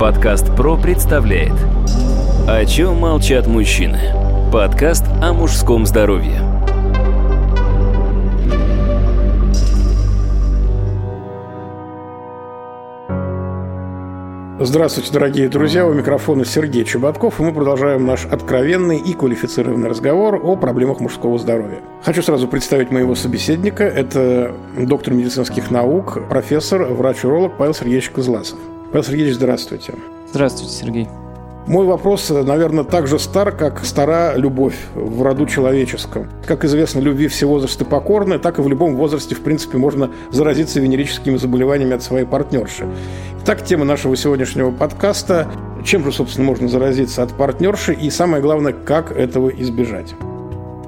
Подкаст ПРО представляет О чем молчат мужчины? Подкаст о мужском здоровье Здравствуйте, дорогие друзья, у микрофона Сергей Чеботков, и мы продолжаем наш откровенный и квалифицированный разговор о проблемах мужского здоровья. Хочу сразу представить моего собеседника. Это доктор медицинских наук, профессор, врач-уролог Павел Сергеевич Козласов. Павел Сергеевич, здравствуйте. Здравствуйте, Сергей. Мой вопрос, наверное, так же стар, как стара любовь в роду человеческом. Как известно, любви все возрасты покорны, так и в любом возрасте, в принципе, можно заразиться венерическими заболеваниями от своей партнерши. Итак, тема нашего сегодняшнего подкаста – чем же, собственно, можно заразиться от партнерши и, самое главное, как этого избежать.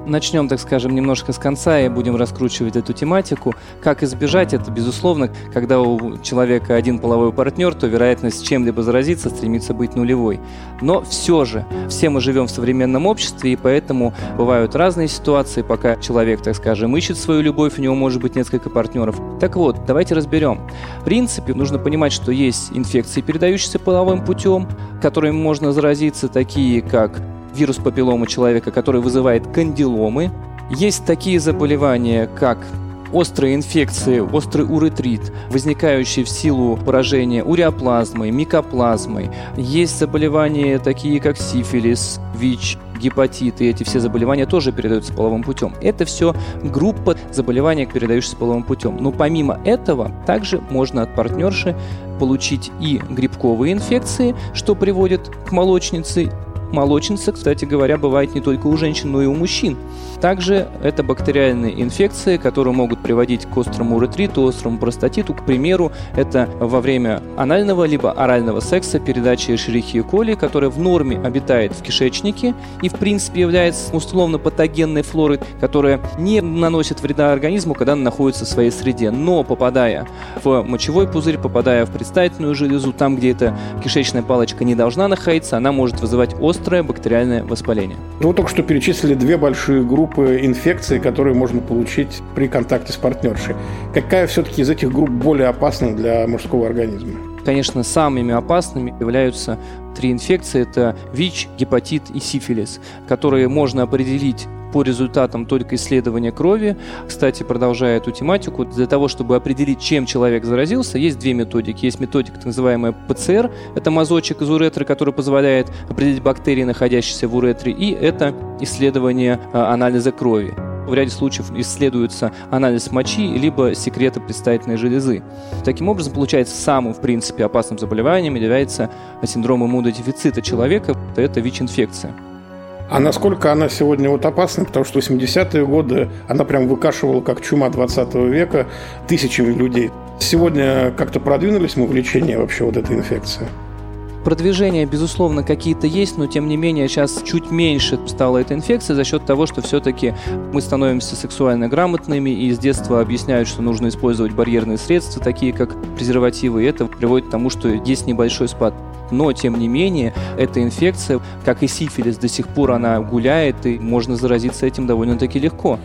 Начнем, так скажем, немножко с конца и будем раскручивать эту тематику. Как избежать это, безусловно, когда у человека один половой партнер, то вероятность чем-либо заразиться стремится быть нулевой. Но все же, все мы живем в современном обществе, и поэтому бывают разные ситуации, пока человек, так скажем, ищет свою любовь, у него может быть несколько партнеров. Так вот, давайте разберем. В принципе, нужно понимать, что есть инфекции, передающиеся половым путем, которыми можно заразиться, такие как вирус папиллома человека, который вызывает кандиломы. Есть такие заболевания, как острые инфекции, острый уретрит, возникающий в силу поражения уреоплазмой, микоплазмой. Есть заболевания такие, как сифилис, ВИЧ, гепатит, и эти все заболевания тоже передаются половым путем. Это все группа заболеваний, передающихся половым путем. Но помимо этого, также можно от партнерши получить и грибковые инфекции, что приводит к молочнице, Молочница, кстати говоря, бывает не только у женщин, но и у мужчин. Также это бактериальные инфекции, которые могут приводить к острому ретриту, острому простатиту. К примеру, это во время анального либо орального секса передачи Escherichia coli, которая в норме обитает в кишечнике и в принципе является условно патогенной флорой, которая не наносит вреда организму, когда она находится в своей среде. Но попадая в мочевой пузырь, попадая в предстательную железу, там, где эта кишечная палочка не должна находиться, она может вызывать острый острое бактериальное воспаление. Ну, вы только что перечислили две большие группы инфекций, которые можно получить при контакте с партнершей. Какая все-таки из этих групп более опасна для мужского организма? Конечно, самыми опасными являются три инфекции. Это ВИЧ, гепатит и сифилис, которые можно определить по результатам только исследования крови. Кстати, продолжая эту тематику, для того, чтобы определить, чем человек заразился, есть две методики. Есть методика, так называемая ПЦР, это мазочек из уретры, который позволяет определить бактерии, находящиеся в уретре, и это исследование а, анализа крови. В ряде случаев исследуется анализ мочи либо секрета предстательной железы. Таким образом, получается, самым, в принципе, опасным заболеванием является синдром иммунодефицита человека, это ВИЧ-инфекция. А насколько она сегодня вот опасна? Потому что в 80-е годы она прям выкашивала, как чума 20 века, тысячами людей. Сегодня как-то продвинулись мы в лечении вообще вот этой инфекции? Продвижения, безусловно, какие-то есть, но тем не менее сейчас чуть меньше стала эта инфекция за счет того, что все-таки мы становимся сексуально грамотными и с детства объясняют, что нужно использовать барьерные средства, такие как презервативы, и это приводит к тому, что есть небольшой спад. Но, тем не менее, эта инфекция, как и сифилис, до сих пор она гуляет, и можно заразиться этим довольно-таки легко.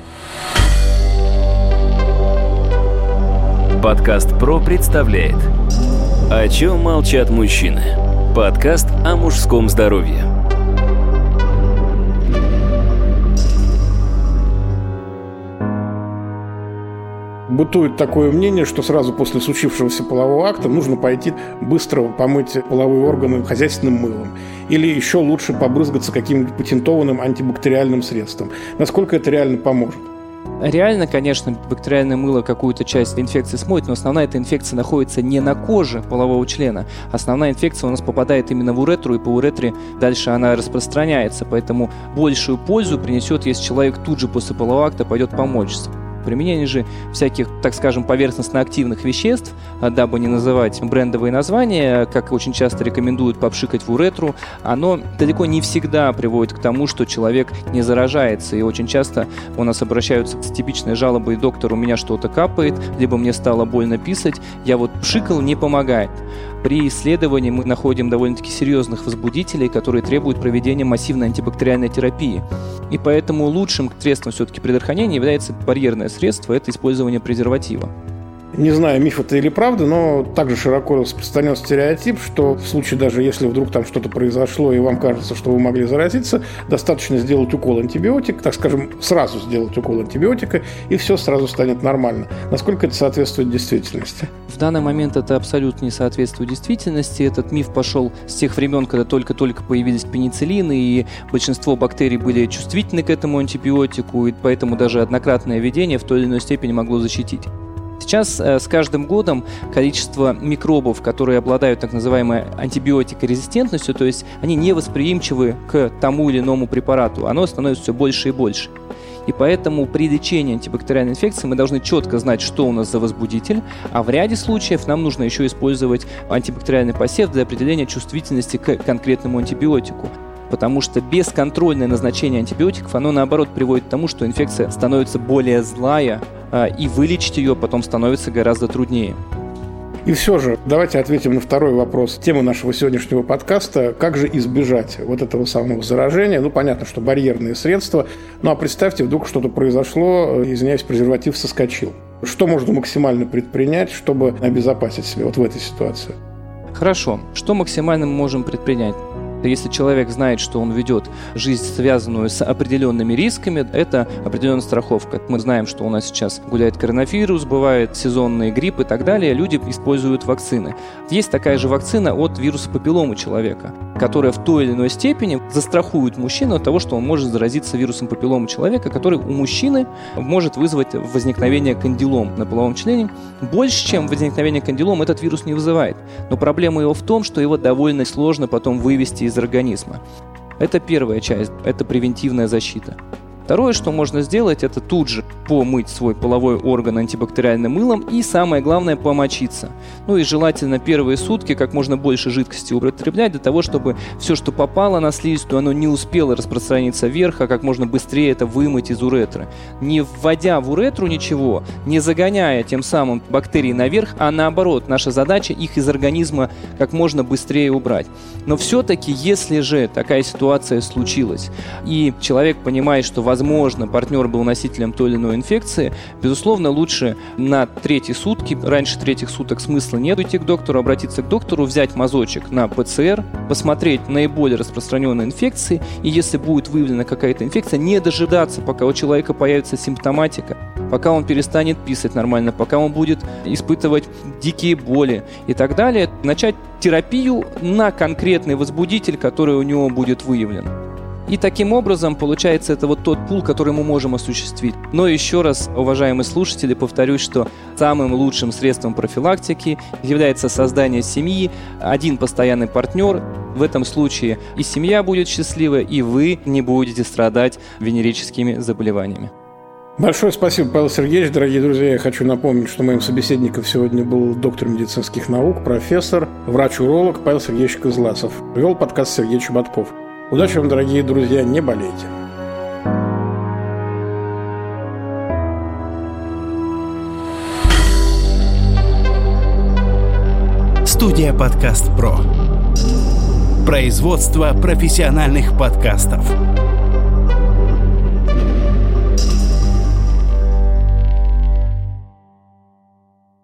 Подкаст ПРО представляет О чем молчат мужчины? Подкаст о мужском здоровье. Бытует такое мнение, что сразу после случившегося полового акта нужно пойти быстро помыть половые органы хозяйственным мылом. Или еще лучше побрызгаться каким-нибудь патентованным антибактериальным средством. Насколько это реально поможет? Реально, конечно, бактериальное мыло какую-то часть инфекции смоет, но основная эта инфекция находится не на коже полового члена. Основная инфекция у нас попадает именно в уретру, и по уретре дальше она распространяется. Поэтому большую пользу принесет, если человек тут же после полового акта пойдет помочься применение же всяких, так скажем, поверхностно-активных веществ, а, дабы не называть брендовые названия, как очень часто рекомендуют попшикать в уретру, оно далеко не всегда приводит к тому, что человек не заражается. И очень часто у нас обращаются с типичной жалобой «доктор, у меня что-то капает», либо «мне стало больно писать», я вот пшикал, не помогает. При исследовании мы находим довольно-таки серьезных возбудителей, которые требуют проведения массивной антибактериальной терапии. И поэтому лучшим средством все-таки предохранения является барьерное средство – это использование презерватива. Не знаю, миф это или правда, но также широко распространен стереотип, что в случае даже если вдруг там что-то произошло и вам кажется, что вы могли заразиться, достаточно сделать укол антибиотик, так скажем, сразу сделать укол антибиотика, и все сразу станет нормально. Насколько это соответствует действительности? В данный момент это абсолютно не соответствует действительности. Этот миф пошел с тех времен, когда только-только появились пенициллины, и большинство бактерий были чувствительны к этому антибиотику, и поэтому даже однократное введение в той или иной степени могло защитить. Сейчас э, с каждым годом количество микробов, которые обладают так называемой антибиотикорезистентностью, то есть они невосприимчивы к тому или иному препарату, оно становится все больше и больше. И поэтому при лечении антибактериальной инфекции мы должны четко знать, что у нас за возбудитель, а в ряде случаев нам нужно еще использовать антибактериальный посев для определения чувствительности к конкретному антибиотику потому что бесконтрольное назначение антибиотиков, оно наоборот приводит к тому, что инфекция становится более злая, а, и вылечить ее потом становится гораздо труднее. И все же, давайте ответим на второй вопрос темы нашего сегодняшнего подкаста. Как же избежать вот этого самого заражения? Ну, понятно, что барьерные средства. Ну, а представьте, вдруг что-то произошло, извиняюсь, презерватив соскочил. Что можно максимально предпринять, чтобы обезопасить себя вот в этой ситуации? Хорошо. Что максимально мы можем предпринять? Если человек знает, что он ведет жизнь, связанную с определенными рисками, это определенная страховка. Мы знаем, что у нас сейчас гуляет коронавирус, бывает сезонный грипп и так далее. Люди используют вакцины. Есть такая же вакцина от вируса папиллома человека, которая в той или иной степени застрахует мужчину от того, что он может заразиться вирусом папиллома человека, который у мужчины может вызвать возникновение кандилом на половом члене. Больше, чем возникновение кандилом, этот вирус не вызывает. Но проблема его в том, что его довольно сложно потом вывести из организма. Это первая часть, это превентивная защита. Второе, что можно сделать, это тут же помыть свой половой орган антибактериальным мылом и, самое главное, помочиться. Ну и желательно первые сутки как можно больше жидкости употреблять для того, чтобы все, что попало на слизистую, оно не успело распространиться вверх, а как можно быстрее это вымыть из уретры. Не вводя в уретру ничего, не загоняя тем самым бактерии наверх, а наоборот, наша задача их из организма как можно быстрее убрать. Но все-таки, если же такая ситуация случилась, и человек понимает, что, возможно, партнер был носителем той или иной инфекции, безусловно, лучше на третьи сутки, раньше третьих суток смысла нет идти к доктору, обратиться к доктору, взять мазочек на ПЦР, посмотреть наиболее распространенные инфекции, и если будет выявлена какая-то инфекция, не дожидаться, пока у человека появится симптоматика, пока он перестанет писать нормально, пока он будет испытывать дикие боли и так далее, начать терапию на конкретный возбудитель, который у него будет выявлен. И таким образом, получается, это вот тот пул, который мы можем осуществить. Но еще раз, уважаемые слушатели, повторюсь, что самым лучшим средством профилактики является создание семьи, один постоянный партнер. В этом случае и семья будет счастлива, и вы не будете страдать венерическими заболеваниями. Большое спасибо, Павел Сергеевич. Дорогие друзья, я хочу напомнить, что моим собеседником сегодня был доктор медицинских наук, профессор, врач-уролог Павел Сергеевич Козласов. Вел подкаст Сергей Чеботков. Удачи вам, дорогие друзья, не болейте. Студия «Подкаст Про». Производство профессиональных подкастов.